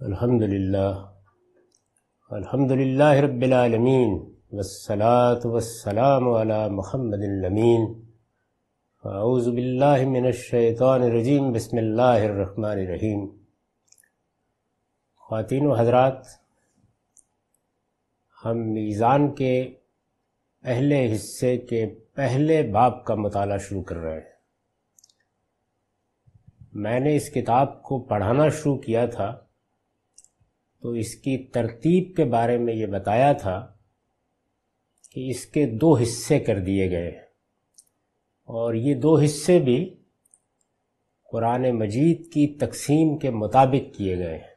الحمد للہ۔ الحمد للہ رب العالمین۔ والصلاة والسلام على محمد الامین۔ اعوذ باللہ من الشیطان الرجیم۔ بسم اللہ الرحمن الرحیم۔ خواتین و حضرات، ہم میزان کے اہل حصے کے پہلے باب کا مطالعہ شروع کر رہے ہیں۔ میں نے اس کتاب کو پڑھانا شروع کیا تھا۔ تو اس کی ترتیب کے بارے میں یہ بتایا تھا کہ اس کے دو حصے کر دیے گئے اور یہ دو حصے بھی قرآن مجید کی تقسیم کے مطابق کیے گئے ہیں۔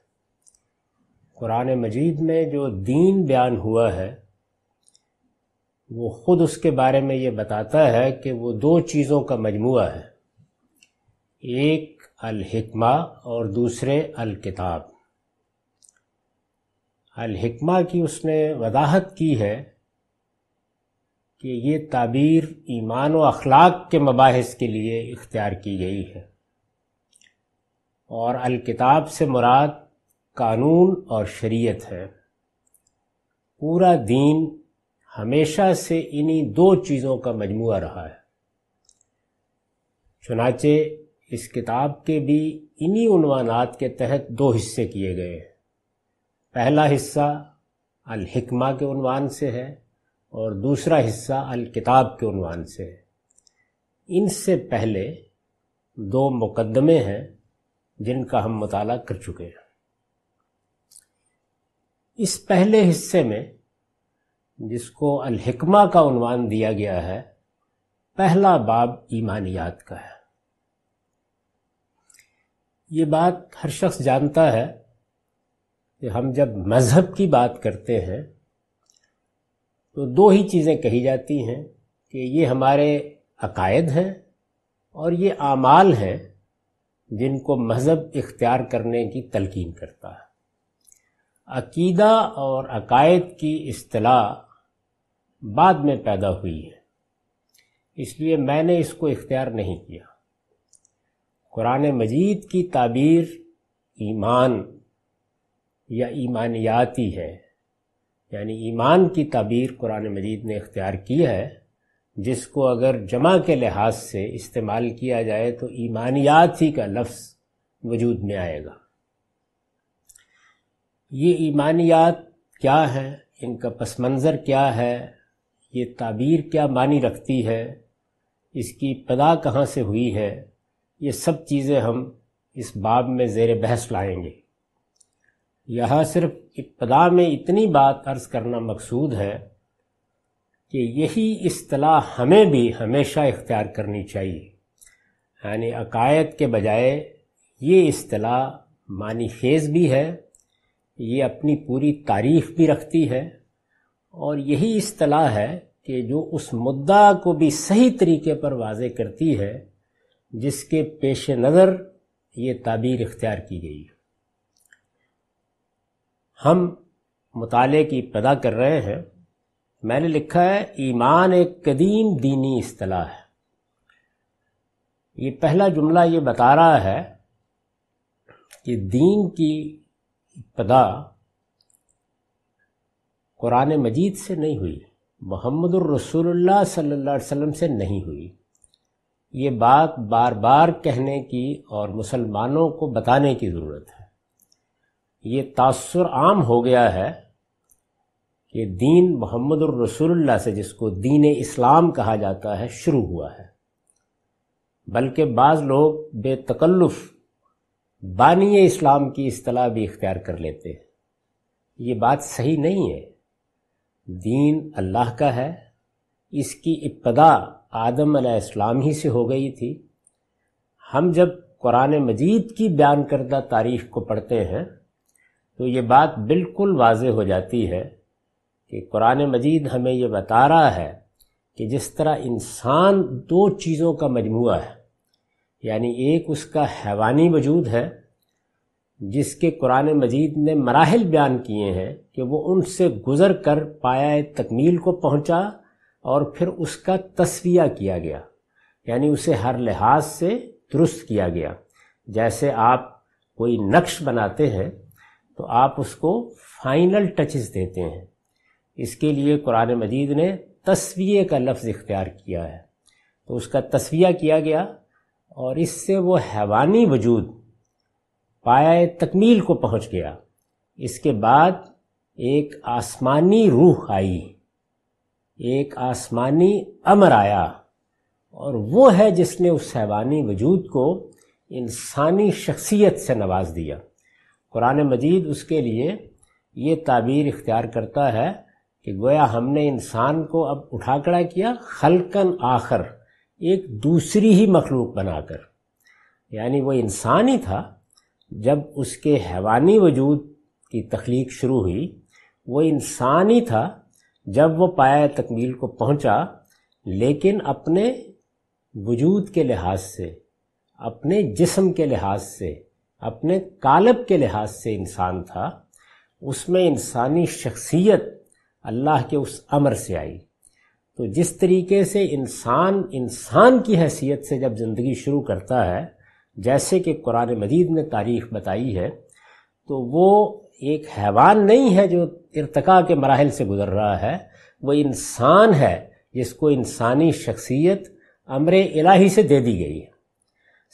قرآن مجید میں جو دین بیان ہوا ہے، وہ خود اس کے بارے میں یہ بتاتا ہے کہ وہ دو چیزوں کا مجموعہ ہے، ایک الحکمہ اور دوسرے الکتاب۔ الحکمہ کی اس نے وضاحت کی ہے کہ یہ تعبیر ایمان و اخلاق کے مباحث کے لیے اختیار کی گئی ہے۔ اور الکتاب سے مراد قانون اور شریعت ہے۔ پورا دین ہمیشہ سے انہی دو چیزوں کا مجموعہ رہا ہے۔ چنانچہ اس کتاب کے بھی انہی عنوانات کے تحت دو حصے کیے گئے ہیں۔ پہلا حصہ الحکمہ کے عنوان سے ہے اور دوسرا حصہ الکتاب کے عنوان سے ہے۔ ان سے پہلے دو مقدمے ہیں جن کا ہم مطالعہ کر چکے ہیں۔ اس پہلے حصے میں جس کو الحکمہ کا عنوان دیا گیا ہے، پہلا باب ایمانیات کا ہے۔ یہ بات ہر شخص جانتا ہے کہ ہم جب مذہب کی بات کرتے ہیں تو دو ہی چیزیں کہی جاتی ہیں کہ یہ ہمارے عقائد ہیں اور یہ اعمال ہیں جن کو مذہب اختیار کرنے کی تلقین کرتا ہے۔ عقیدہ اور عقائد کی اصطلاح بعد میں پیدا ہوئی ہے، اس لیے میں نے اس کو اختیار نہیں کیا۔ قرآن مجید کی تعبیر ایمان یا ایمانیاتی ہے یعنی ایمان کی تعبیر قرآن مجید نے اختیار کی ہے، جس کو اگر جمع کے لحاظ سے استعمال کیا جائے تو ایمانیات ہی کا لفظ وجود میں آئے گا۔ یہ ایمانیات کیا ہے ان کا پس منظر کیا ہے؟ یہ تعبیر کیا معنی رکھتی ہے؟ اس کی ابتدا کہاں سے ہوئی ہے؟ یہ سب چیزیں ہم اس باب میں زیر بحث لائیں گے۔ یہاں صرف ابتدا میں اتنی بات عرض کرنا مقصود ہے کہ یہی اصطلاح ہمیں بھی ہمیشہ اختیار کرنی چاہیے۔ یعنی عقائد کے بجائے یہ اصطلاح معنی خیز بھی ہے، یہ اپنی پوری تاریخ بھی رکھتی ہے اور یہی اصطلاح ہے کہ جو اس مدعا کو بھی صحیح طریقے پر واضح کرتی ہے، جس کے پیش نظر یہ تعبیر اختیار کی گئی۔ ہے ہم مطالعے کی ابتدا کر رہے ہیں، میں نے لکھا ہے، ایمان ایک قدیم دینی اصطلاح ہے۔ یہ پہلا جملہ یہ بتا رہا ہے کہ دین کی ابتدا قرآن مجید سے نہیں ہوئی، محمد الرسول اللہ صلی اللہ علیہ وسلم سے نہیں ہوئی۔ یہ بات بار بار کہنے کی اور مسلمانوں کو بتانے کی ضرورت ہے۔ یہ تاثر عام ہو گیا ہے کہ دین محمد الرسول اللہ سے جس کو دین اسلام کہا جاتا ہے، شروع ہوا ہے۔ بلکہ بعض لوگ بے تکلف بانی اسلام کی اصطلاح بھی اختیار کر لیتے ہیں۔ یہ بات صحیح نہیں ہے۔ دین اللہ کا ہے۔ اس کی ابتدا آدم علیہ السلام ہی سے ہو گئی تھی۔ ہم جب قرآن مجید کی بیان کردہ تاریخ کو پڑھتے ہیں تو یہ بات بالکل واضح ہو جاتی ہے کہ قرآن مجید ہمیں یہ بتا رہا ہے کہ جس طرح انسان دو چیزوں کا مجموعہ ہے یعنی ایک اس کا حیوانی وجود ہے، جس کے قرآن مجید نے مراحل بیان کیے ہیں کہ وہ ان سے گزر کر پایا تکمیل کو پہنچا اور پھر اس کا تصویہ کیا گیا یعنی اسے ہر لحاظ سے درست کیا گیا۔ جیسے آپ کوئی نقش بناتے ہیں تو آپ اس کو فائنل ٹچز دیتے ہیں۔ اس کے لیے قرآن مجید نے تصویے کا لفظ اختیار کیا ہے۔ تو اس کا تصویہ کیا گیا اور اس سے وہ حیوانی وجود پایا تکمیل کو پہنچ گیا۔ اس کے بعد ایک آسمانی روح آئی۔ ایک آسمانی امر آیا اور وہ ہے جس نے اس حیوانی وجود کو انسانی شخصیت سے نواز دیا۔ قرآن مجید اس کے لیے یہ تعبیر اختیار کرتا ہے کہ گویا ہم نے انسان کو اب اٹھا کڑا کیا خلقن آخر، ایک دوسری ہی مخلوق بنا کر۔ یعنی وہ انسان ہی تھا۔ جب اس کے حیوانی وجود کی تخلیق شروع ہوئی، وہ انسان ہی تھا۔ جب وہ پایا تکمیل کو پہنچا، لیکن اپنے وجود کے لحاظ سے، اپنے جسم کے لحاظ سے اپنے کالب کے لحاظ سے انسان تھا، اس میں انسانی شخصیت اللہ کے اس امر سے آئی۔ تو جس طریقے سے انسان انسان کی حیثیت سے جب زندگی شروع کرتا ہے، جیسے کہ قرآن مجید نے تاریخ بتائی ہے، تو وہ ایک حیوان نہیں ہے جو ارتقاء کے مراحل سے گزر رہا ہے، وہ انسان ہے جس کو انسانی شخصیت امر الہی سے دے دی گئی ہے۔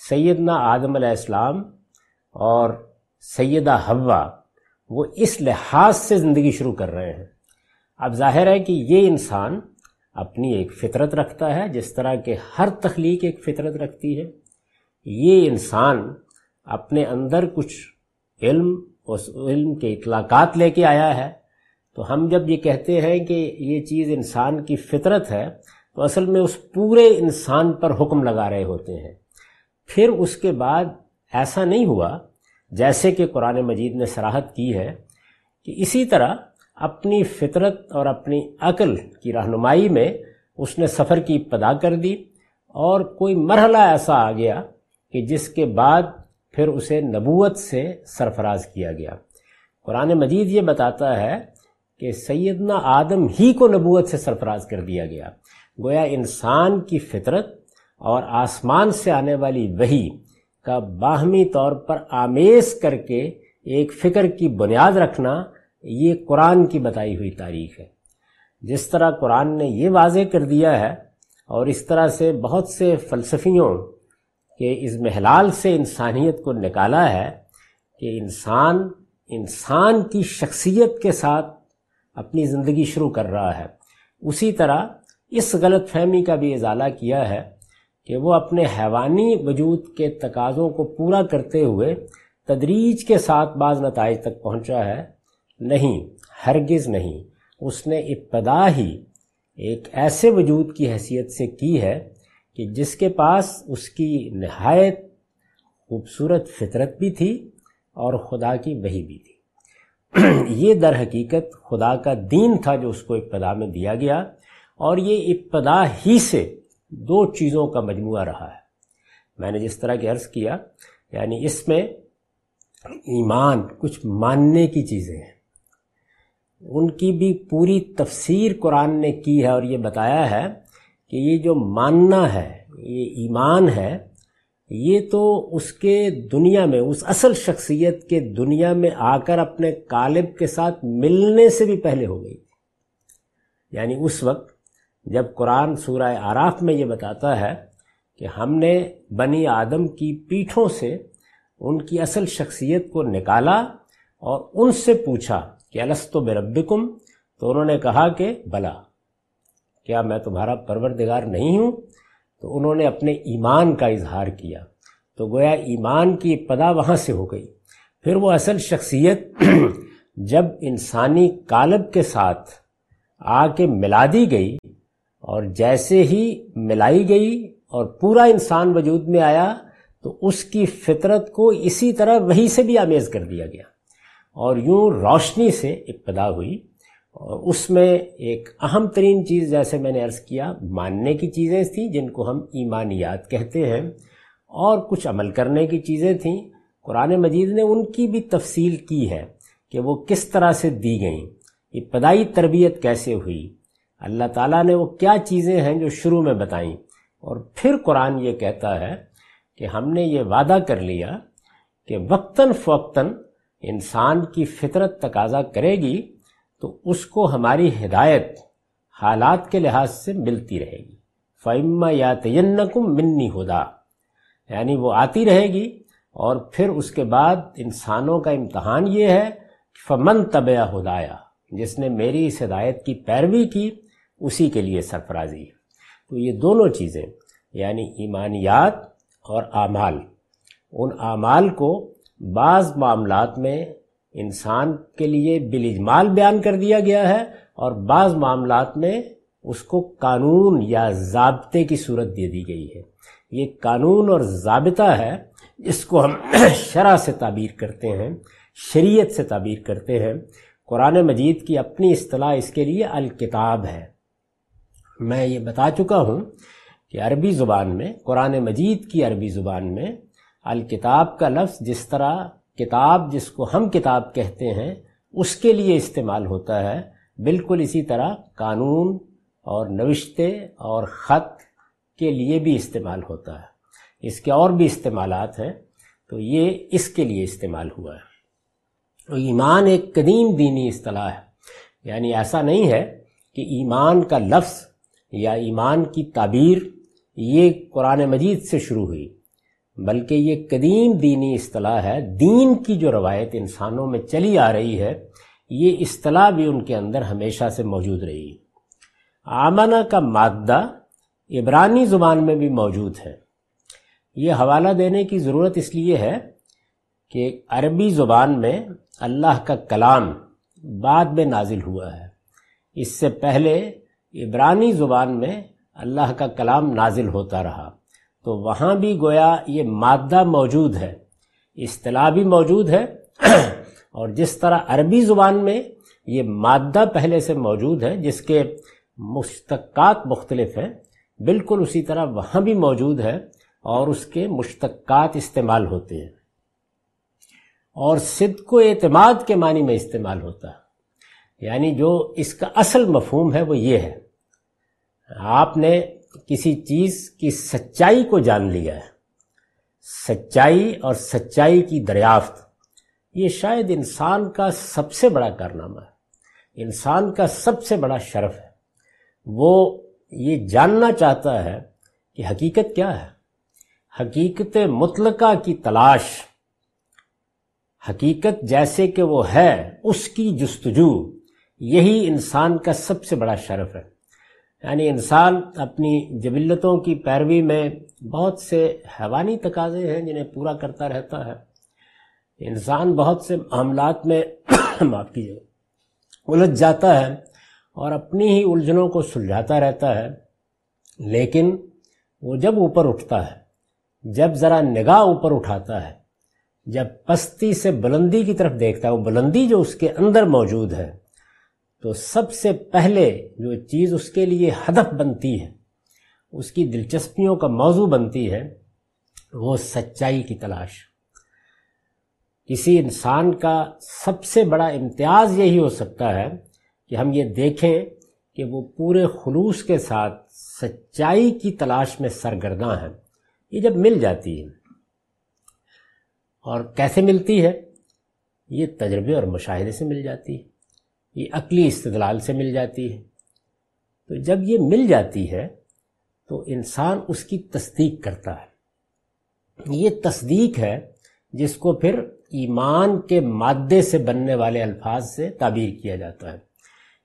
سیدنا آدم علیہ السلام اور سیدہ ہوا وہ اس لحاظ سے زندگی شروع کر رہے ہیں۔ اب ظاہر ہے کہ یہ انسان اپنی ایک فطرت رکھتا ہے، جس طرح کہ ہر تخلیق ایک فطرت رکھتی ہے۔ یہ انسان اپنے اندر کچھ علم، اس علم کے اطلاقات لے کے آیا ہے۔ تو ہم جب یہ کہتے ہیں کہ یہ چیز انسان کی فطرت ہے، تو اصل میں اس پورے انسان پر حکم لگا رہے ہوتے ہیں۔ پھر اس کے بعد ایسا نہیں ہوا جیسے کہ قرآن مجید نے سراحت کی ہے کہ اسی طرح اپنی فطرت اور اپنی عقل کی رہنمائی میں اس نے سفر کی ابتدا کر دی اور کوئی مرحلہ ایسا آ گیا کہ جس کے بعد پھر اسے نبوت سے سرفراز کیا گیا۔ قرآن مجید یہ بتاتا ہے کہ سیدنا آدم ہی کو نبوت سے سرفراز کر دیا گیا۔ گویا انسان کی فطرت اور آسمان سے آنے والی وہی کا باہمی طور پر آمیز کر کے ایک فکر کی بنیاد رکھنا یہ قرآن کی بتائی ہوئی تاریخ ہے۔ جس طرح قرآن نے یہ واضح کر دیا ہے اور اس طرح سے بہت سے فلسفیوں کے اس محلال سے انسانیت کو نکالا ہے کہ انسان انسان کی شخصیت کے ساتھ اپنی زندگی شروع کر رہا ہے۔ اسی طرح اس غلط فہمی کا بھی ازالہ کیا ہے کہ وہ اپنے حیوانی وجود کے تقاضوں کو پورا کرتے ہوئے تدریج کے ساتھ بعض نتائج تک پہنچا ہے۔ نہیں، ہرگز نہیں۔ اس نے ابتدا ہی ایک ایسے وجود کی حیثیت سے کی ہے کہ جس کے پاس اس کی نہایت خوبصورت فطرت بھی تھی اور خدا کی وہی بھی تھی۔ یہ در حقیقت خدا کا دین تھا جو اس کو ابتدا میں دیا گیا اور یہ ابتدا ہی سے دو چیزوں کا مجموعہ رہا ہے۔ میں نے جس طرح کی عرض کیا یعنی اس میں ایمان، کچھ ماننے کی چیزیں ہیں۔ ان کی بھی پوری تفسیر قرآن نے کی ہے اور یہ بتایا ہے کہ یہ جو ماننا ہے، یہ ایمان ہے، یہ تو اس کے دنیا میں، اس اصل شخصیت کے دنیا میں آ کر اپنے کالب کے ساتھ ملنے سے بھی پہلے ہو گئی یعنی اس وقت جب قرآن سورہ آراف میں یہ بتاتا ہے کہ ہم نے بنی آدم کی پیٹھوں سے ان کی اصل شخصیت کو نکالا اور ان سے پوچھا کہ السط و بربکم؟ تو انہوں نے کہا کہ بلا۔ کیا میں تمہارا پروردگار نہیں ہوں؟ تو انہوں نے اپنے ایمان کا اظہار کیا۔ تو گویا ایمان کی ابتدا وہاں سے ہو گئی۔ پھر وہ اصل شخصیت جب انسانی کالب کے ساتھ آ کے ملا دی گئی اور جیسے ہی ملائی گئی اور پورا انسان وجود میں آیا، تو اس کی فطرت کو اسی طرح وہی سے بھی آمیز کر دیا گیا۔ اور یوں روشنی سے ابتدا ہوئی۔ اور اس میں ایک اہم ترین چیز جیسے میں نے عرض کیا، ماننے کی چیزیں تھیں جن کو ہم ایمانیات کہتے ہیں۔ اور کچھ عمل کرنے کی چیزیں تھیں۔ قرآن مجید نے ان کی بھی تفصیل کی ہے کہ وہ کس طرح سے دی گئیں۔ ابتدائی تربیت کیسے ہوئی؟ اللہ تعالیٰ نے وہ کیا چیزیں ہیں جو شروع میں بتائیں۔ اور پھر قرآن یہ کہتا ہے کہ ہم نے یہ وعدہ کر لیا کہ وقتاً فوقتاً انسان کی فطرت تقاضا کرے گی تو اس کو ہماری ہدایت حالات کے لحاظ سے ملتی رہے گی۔ فعما یا تینکم منی ہدا یعنی وہ آتی رہے گی اور پھر اس کے بعد انسانوں کا امتحان یہ ہے کہ فمن طبع ہدایا جس نے میری اس ہدایت کی پیروی کی اسی کے لیے سرفرازی ہے۔ تو یہ دونوں چیزیں یعنی ایمانیات اور اعمال، ان اعمال کو بعض معاملات میں انسان کے لیے بالاجمال بیان کر دیا گیا ہے اور بعض معاملات میں اس کو قانون یا ضابطے کی صورت دے دی گئی ہے۔ یہ قانون اور ضابطہ ہے جس کو ہم شرح سے تعبیر کرتے ہیں، شریعت سے تعبیر کرتے ہیں۔ قرآن مجید کی اپنی اصطلاح اس کے لیے الکتاب ہے۔ میں یہ بتا چکا ہوں کہ عربی زبان میں، قرآن مجید کی عربی زبان میں الکتاب کا لفظ جس طرح کتاب جس کو ہم کتاب کہتے ہیں، اس کے لیے استعمال ہوتا ہے۔ بالکل اسی طرح قانون اور نوشتے اور خط کے لیے بھی استعمال ہوتا ہے۔ اس کے اور بھی استعمالات ہیں، تو یہ اس کے لیے استعمال ہوا ہے۔ ایمان ایک قدیم دینی اصطلاح ہے۔ یعنی ایسا نہیں ہے کہ ایمان کا لفظ یا ایمان کی تعبیر یہ قرآن مجید سے شروع ہوئی، بلکہ یہ قدیم دینی اصطلاح ہے، دین کی جو روایت انسانوں میں چلی آ رہی ہے، یہ اصطلاح بھی ان کے اندر ہمیشہ سے موجود رہی۔ آمنہ کا مادہ عبرانی زبان میں بھی موجود ہے۔ یہ حوالہ دینے کی ضرورت اس لیے ہے کہ عربی زبان میں اللہ کا کلام بعد میں نازل ہوا ہے۔ اس سے پہلے عبرانی زبان میں اللہ کا کلام نازل ہوتا رہا۔ تو وہاں بھی گویا یہ مادہ موجود ہے، اصطلاح بھی موجود ہے۔ اور جس طرح عربی زبان میں یہ مادہ پہلے سے موجود ہے، جس کے مشتقات مختلف ہیں، بالکل اسی طرح وہاں بھی موجود ہے اور اس کے مشتقات استعمال ہوتے ہیں۔ اور صدق و اعتماد کے معنی میں استعمال ہوتا ہے۔ یعنی جو اس کا اصل مفہوم ہے وہ یہ ہے۔ آپ نے کسی چیز کی سچائی کو جان لیا ہے۔ سچائی اور سچائی کی دریافت، یہ شاید انسان کا سب سے بڑا کارنامہ ہے۔ انسان کا سب سے بڑا شرف ہے۔ وہ یہ جاننا چاہتا ہے کہ حقیقت کیا ہے۔ حقیقت مطلقہ کی تلاش۔ حقیقت جیسے کہ وہ ہے، اس کی جستجو۔ یہی انسان کا سب سے بڑا شرف ہے۔ یعنی انسان اپنی جبلتوں کی پیروی میں بہت سے حیوانی تقاضے ہیں جنہیں پورا کرتا رہتا ہے۔ انسان بہت سے معاملات میں معاف کیجیے، الجھ جاتا ہے اور اپنی ہی الجھنوں کو سلجھاتا رہتا ہے، لیکن وہ جب اوپر اٹھتا ہے، جب ذرا نگاہ اوپر اٹھاتا ہے، جب پستی سے بلندی کی طرف دیکھتا ہے، وہ بلندی جو اس کے اندر موجود ہے تو سب سے پہلے جو چیز اس کے لیے ہدف بنتی ہے، اس کی دلچسپیوں کا موضوع بنتی ہے، وہ سچائی کی تلاش۔ کسی انسان کا سب سے بڑا امتیاز یہی ہو سکتا ہے کہ ہم یہ دیکھیں کہ وہ پورے خلوص کے ساتھ سچائی کی تلاش میں سرگرداں ہے یہ جب مل جاتی ہے، اور کیسے ملتی ہے؟ یہ تجربے اور مشاہدے سے مل جاتی ہے۔ یہ عقلی استدلال سے مل جاتی ہے۔ تو جب یہ مل جاتی ہے، تو انسان اس کی تصدیق کرتا ہے۔ یہ تصدیق ہے جس کو پھر ایمان کے مادے سے بننے والے الفاظ سے تعبیر کیا جاتا ہے۔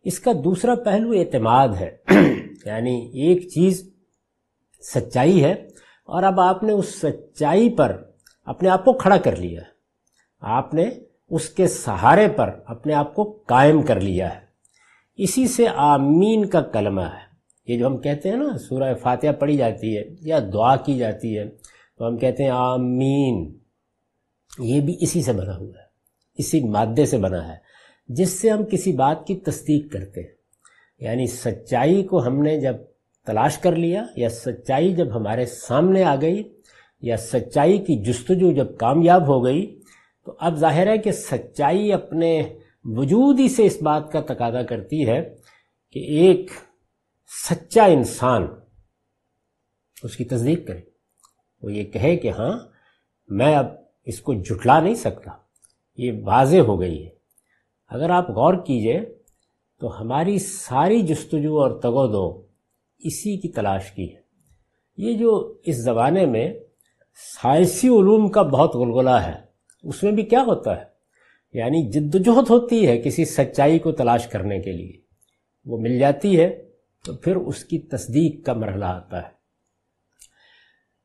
اس کا دوسرا پہلو اعتماد ہے۔ یعنی ایک چیز سچائی ہے اور اب آپ نے اس سچائی پر اپنے آپ کو کھڑا کر لیا ہے۔ آپ نے اس کے سہارے پر اپنے آپ کو قائم کر لیا ہے۔ اسی سے آمین کا کلمہ ہے۔ یہ جو ہم کہتے ہیں نا، سورہ فاتحہ پڑھی جاتی ہے یا دعا کی جاتی ہے، تو ہم کہتے ہیں آمین۔ یہ بھی اسی سے بنا ہوا ہے، اسی مادے سے بنا ہے، جس سے ہم کسی بات کی تصدیق کرتے ہیں۔ یعنی سچائی کو ہم نے جب تلاش کر لیا، یا سچائی جب ہمارے سامنے آ گئی، یا سچائی کی جستجو جب کامیاب ہو گئی تو اب ظاہر ہے کہ سچائی اپنے وجود ہی سے اس بات کا تقاضا کرتی ہے کہ ایک سچا انسان اس کی تصدیق کرے۔ وہ یہ کہے کہ ہاں میں اب اس کو جھٹلا نہیں سکتا۔ یہ واضح ہو گئی ہے۔ اگر آپ غور کیجیے تو ہماری ساری جستجو اور تگ و دو اسی کی تلاش کی ہے۔ یہ جو اس زمانے میں سائنسی علوم کا بہت غلغلہ ہے۔ اس میں بھی کیا ہوتا ہے؟ یعنی جد ہوتی ہے کسی سچائی کو تلاش کرنے کے لیے۔ وہ مل جاتی ہے تو پھر اس کی تصدیق کا مرحلہ آتا ہے۔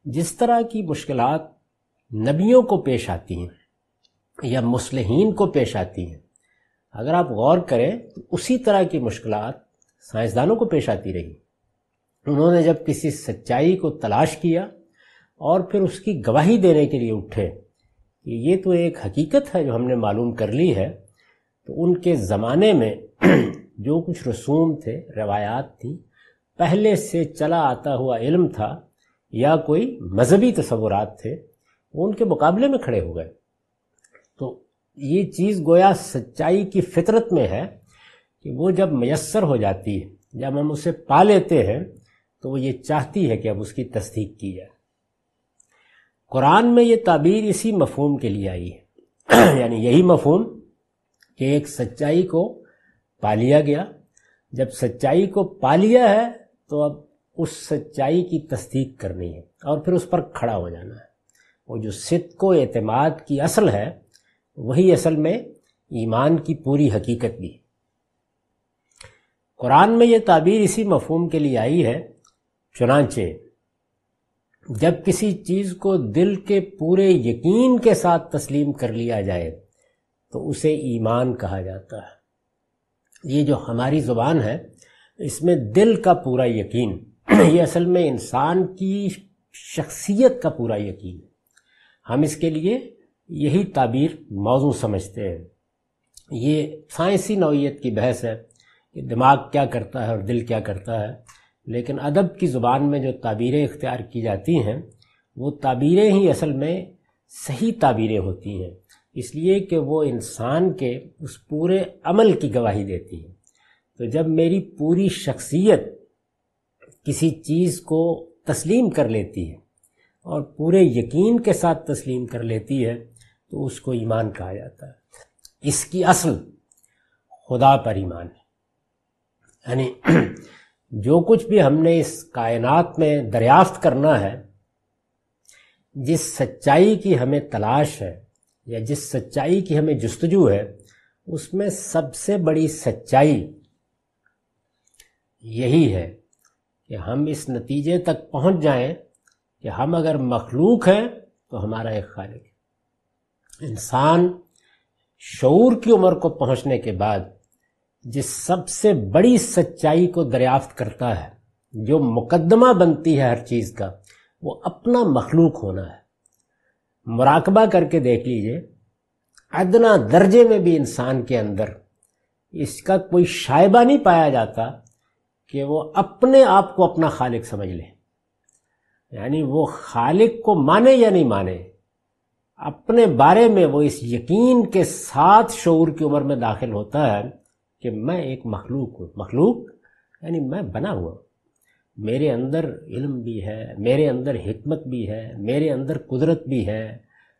جس طرح کی مشکلات نبیوں کو پیش آتی ہیں یا مسلحین کو پیش آتی ہیں، اگر آپ غور کریں تو اسی طرح کی مشکلات سائنسدانوں کو پیش آتی رہی۔ انہوں نے جب کسی سچائی کو تلاش کیا اور پھر اس کی گواہی دینے کے لیے اٹھے کہ یہ تو ایک حقیقت ہے جو ہم نے معلوم کر لی ہے، تو ان کے زمانے میں جو کچھ رسوم تھے، روایات تھیں، پہلے سے چلا آتا ہوا علم تھا یا کوئی مذہبی تصورات تھے، وہ ان کے مقابلے میں کھڑے ہو گئے۔ تو یہ چیز گویا سچائی کی فطرت میں ہے کہ وہ جب میسر ہو جاتی ہے، جب ہم اسے پا لیتے ہیں، تو وہ یہ چاہتی ہے کہ اب اس کی تصدیق کی جائے۔ قرآن میں یہ تعبیر اسی مفہوم کے لیے آئی ہے۔ یعنی یہی مفہوم کہ ایک سچائی کو پا لیا گیا۔ جب سچائی کو پا لیا ہے تو اب اس سچائی کی تصدیق کرنی ہے اور پھر اس پر کھڑا ہو جانا ہے۔ وہ جو صدق و اعتماد کی اصل ہے، وہی اصل میں ایمان کی پوری حقیقت بھی۔ قرآن میں یہ تعبیر اسی مفہوم کے لیے آئی ہے، چنانچہ جب کسی چیز کو دل کے پورے یقین کے ساتھ تسلیم کر لیا جائے تو اسے ایمان کہا جاتا ہے۔ یہ جو ہماری زبان ہے، اس میں دل کا پورا یقین، یہ اصل میں انسان کی شخصیت کا پورا یقین ہم اس کے لیے یہی تعبیر موضوع سمجھتے ہیں۔ یہ سائنسی نوعیت کی بحث ہے کہ دماغ کیا کرتا ہے اور دل کیا کرتا ہے۔ لیکن ادب کی زبان میں جو تعبیریں اختیار کی جاتی ہیں، وہ تعبیریں ہی اصل میں صحیح تعبیریں ہوتی ہیں۔ اس لیے کہ وہ انسان کے اس پورے عمل کی گواہی دیتی ہیں۔ تو جب میری پوری شخصیت کسی چیز کو تسلیم کر لیتی ہے اور پورے یقین کے ساتھ تسلیم کر لیتی ہے، تو اس کو ایمان کہا جاتا ہے۔ اس کی اصل خدا پر ایمان ہے۔ یعنی جو کچھ بھی ہم نے اس کائنات میں دریافت کرنا ہے، جس سچائی کی ہمیں تلاش ہے یا جس سچائی کی ہمیں جستجو ہے، اس میں سب سے بڑی سچائی یہی ہے کہ ہم اس نتیجے تک پہنچ جائیں کہ ہم اگر مخلوق ہیں تو ہمارا ایک خالق انسان شعور کی عمر کو پہنچنے کے بعد جس سب سے بڑی سچائی کو دریافت کرتا ہے، جو مقدمہ بنتی ہے ہر چیز کا، وہ اپنا مخلوق ہونا ہے۔ مراقبہ کر کے دیکھ لیجیے، ادنا درجے میں بھی انسان کے اندر اس کا کوئی شائبہ نہیں پایا جاتا کہ وہ اپنے آپ کو اپنا خالق سمجھ لے۔ یعنی وہ خالق کو مانے یا نہیں مانے، اپنے بارے میں وہ اس یقین کے ساتھ شعور کی عمر میں داخل ہوتا ہے کہ میں ایک مخلوق ہوں۔ مخلوق یعنی میں بنا ہوا میرے اندر علم بھی ہے، میرے اندر حکمت بھی ہے، میرے اندر قدرت بھی ہے،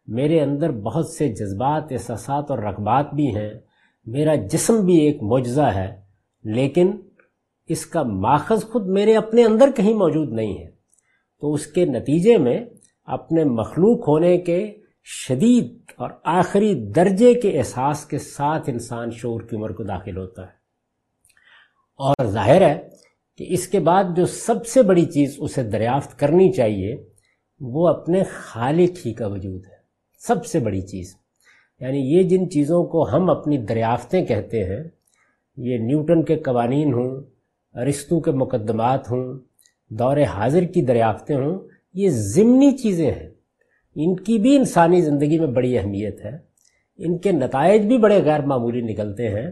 میرے اندر بہت سے جذبات، احساسات اور رغبات بھی ہیں۔ میرا جسم بھی ایک معجزہ ہے، لیکن اس کا ماخذ خود میرے اپنے اندر کہیں موجود نہیں ہے۔ تو اس کے نتیجے میں اپنے مخلوق ہونے کے شدید اور آخری درجے کے احساس کے ساتھ انسان شعور کی عمر کو داخل ہوتا ہے۔ اور ظاہر ہے کہ اس کے بعد جو سب سے بڑی چیز اسے دریافت کرنی چاہیے، وہ اپنے خالق ہی کا وجود ہے۔ سب سے بڑی چیز۔ یعنی یہ جن چیزوں کو ہم اپنی دریافتیں کہتے ہیں، یہ نیوٹن کے قوانین ہوں ارستو کے مقدمات ہوں، دور حاضر کی دریافتیں ہوں، یہ ضمنی چیزیں ہیں۔ ان کی بھی انسانی زندگی میں بڑی اہمیت ہے۔ ان کے نتائج بھی بڑے غیر معمولی نکلتے ہیں۔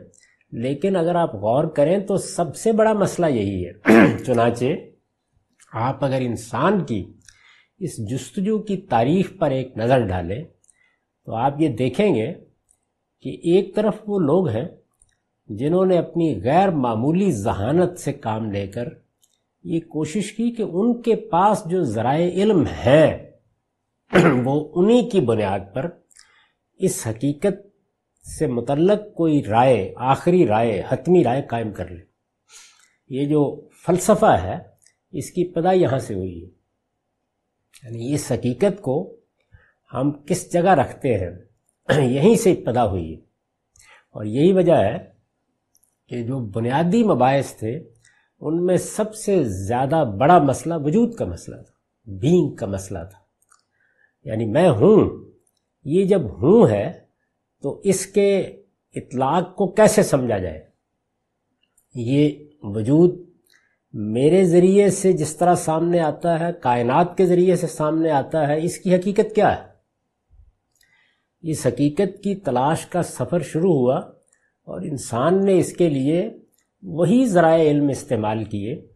لیکن اگر آپ غور کریں تو سب سے بڑا مسئلہ یہی ہے۔ چنانچہ آپ اگر انسان کی اس جستجو کی تاریخ پر ایک نظر ڈالیں تو آپ یہ دیکھیں گے کہ ایک طرف وہ لوگ ہیں جنہوں نے اپنی غیر معمولی ذہانت سے کام لے کر یہ کوشش کی کہ ان کے پاس جو ذرائع علم ہیں وہ انہی کی بنیاد پر اس حقیقت سے متعلق کوئی رائے، آخری رائے، حتمی رائے قائم کر لے۔ یہ جو فلسفہ ہے، اس کی پدا یہاں سے ہوئی ہے۔ یعنی اس حقیقت کو ہم کس جگہ رکھتے ہیں، یہیں سے ابتدا ہوئی ہے۔ اور یہی وجہ ہے کہ جو بنیادی مباحث تھے، ان میں سب سے زیادہ بڑا مسئلہ وجود کا مسئلہ تھا، بینگ کا مسئلہ تھا۔ یعنی میں ہوں، یہ جب ہوں ہے، تو اس کے اطلاق کو کیسے سمجھا جائے؟ یہ وجود میرے ذریعے سے جس طرح سامنے آتا ہے، کائنات کے ذریعے سے سامنے آتا ہے، اس کی حقیقت کیا ہے؟ اس حقیقت کی تلاش کا سفر شروع ہوا اور انسان نے اس کے لیے وہی ذرائع علم استعمال کیے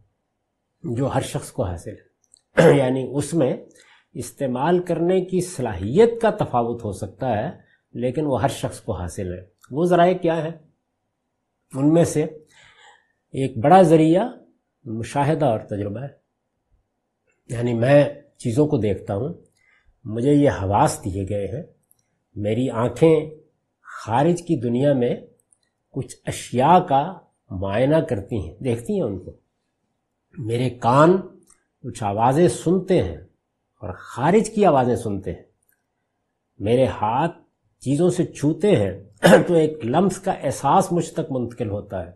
جو ہر شخص کو حاصل ہے۔ یعنی اس میں استعمال کرنے کی صلاحیت کا تفاوت ہو سکتا ہے، لیکن وہ ہر شخص کو حاصل ہے۔ وہ ذرائع کیا ہے ان میں سے ایک بڑا ذریعہ مشاہدہ اور تجربہ ہے۔ یعنی میں چیزوں کو دیکھتا ہوں، مجھے یہ حواس دیے گئے ہیں۔ میری آنکھیں خارج کی دنیا میں کچھ اشیاء کا معائنہ کرتی ہیں، دیکھتی ہیں ان کو۔ میرے کان کچھ آوازیں سنتے ہیں۔ اور خارج کی آوازیں سنتے ہیں۔ میرے ہاتھ چیزوں سے چھوتے ہیں، تو ایک لمس کا احساس مجھ تک منتقل ہوتا ہے۔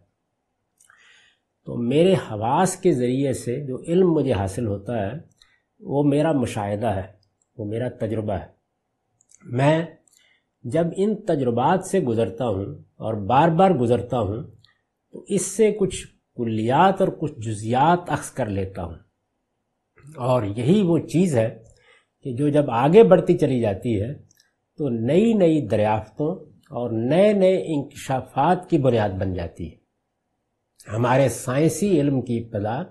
تو میرے حواس کے ذریعے سے جو علم مجھے حاصل ہوتا ہے، وہ میرا مشاہدہ ہے، وہ میرا تجربہ ہے۔ میں جب ان تجربات سے گزرتا ہوں اور بار بار گزرتا ہوں، تو اس سے کچھ کلیات اور کچھ جزیات اخذ کر لیتا ہوں۔ اور یہی وہ چیز ہے کہ جو جب آگے بڑھتی چلی جاتی ہے تو نئی نئی دریافتوں اور نئے نئے انکشافات کی بنیاد بن جاتی ہے۔ ہمارے سائنسی علم کی ابتدا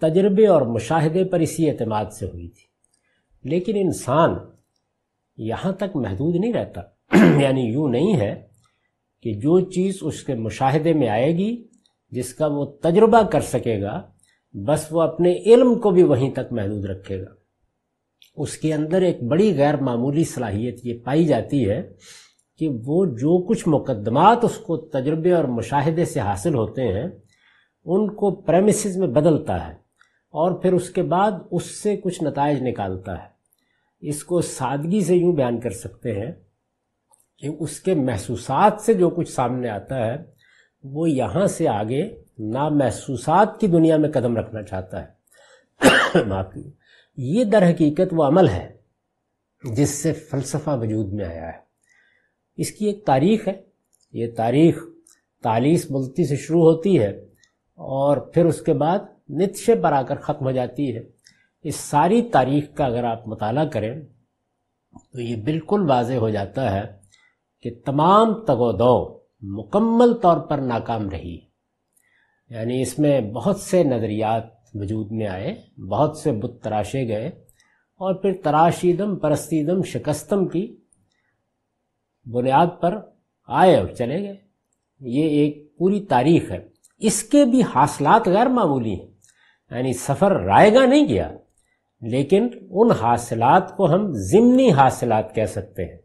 تجربے اور مشاہدے پر اسی اعتماد سے ہوئی تھی۔ لیکن انسان یہاں تک محدود نہیں رہتا۔ یعنی یوں نہیں ہے کہ جو چیز اس کے مشاہدے میں آئے گی، جس کا وہ تجربہ کر سکے گا بس وہ اپنے علم کو بھی وہیں تک محدود رکھے گا۔ اس کے اندر ایک بڑی غیر معمولی صلاحیت یہ پائی جاتی ہے کہ وہ جو کچھ مقدمات اس کو تجربے اور مشاہدے سے حاصل ہوتے ہیں، ان کو پریمسز میں بدلتا ہے اور پھر اس کے بعد اس سے کچھ نتائج نکالتا ہے۔ اس کو سادگی سے یوں بیان کر سکتے ہیں کہ اس کے محسوسات سے جو کچھ سامنے آتا ہے، وہ یہاں سے آگے نامحسوسات کی دنیا میں قدم رکھنا چاہتا ہے۔ یہ در حقیقت وہ عمل ہے جس سے فلسفہ وجود میں آیا ہے۔ اس کی ایک تاریخ ہے۔ یہ تاریخ تالیس ملتی سے شروع ہوتی ہے اور پھر اس کے بعد نتشے پر آ کر ختم ہو جاتی ہے۔ اس ساری تاریخ کا اگر آپ مطالعہ کریں تو یہ بالکل واضح ہو جاتا ہے کہ تمام تگ و دو مکمل طور پر ناکام رہی۔ یعنی اس میں بہت سے نظریات وجود میں آئے، بہت سے بت تراشے گئے، اور پھر تراشیدم، پرستیدم، شکستم کی بنیاد پر آئے اور چلے گئے۔ یہ ایک پوری تاریخ ہے۔ اس کے بھی حاصلات غیر معمولی ہیں۔ یعنی سفر رائے گا نہیں گیا لیکن ان حاصلات کو ہم ضمنی حاصلات کہہ سکتے ہیں۔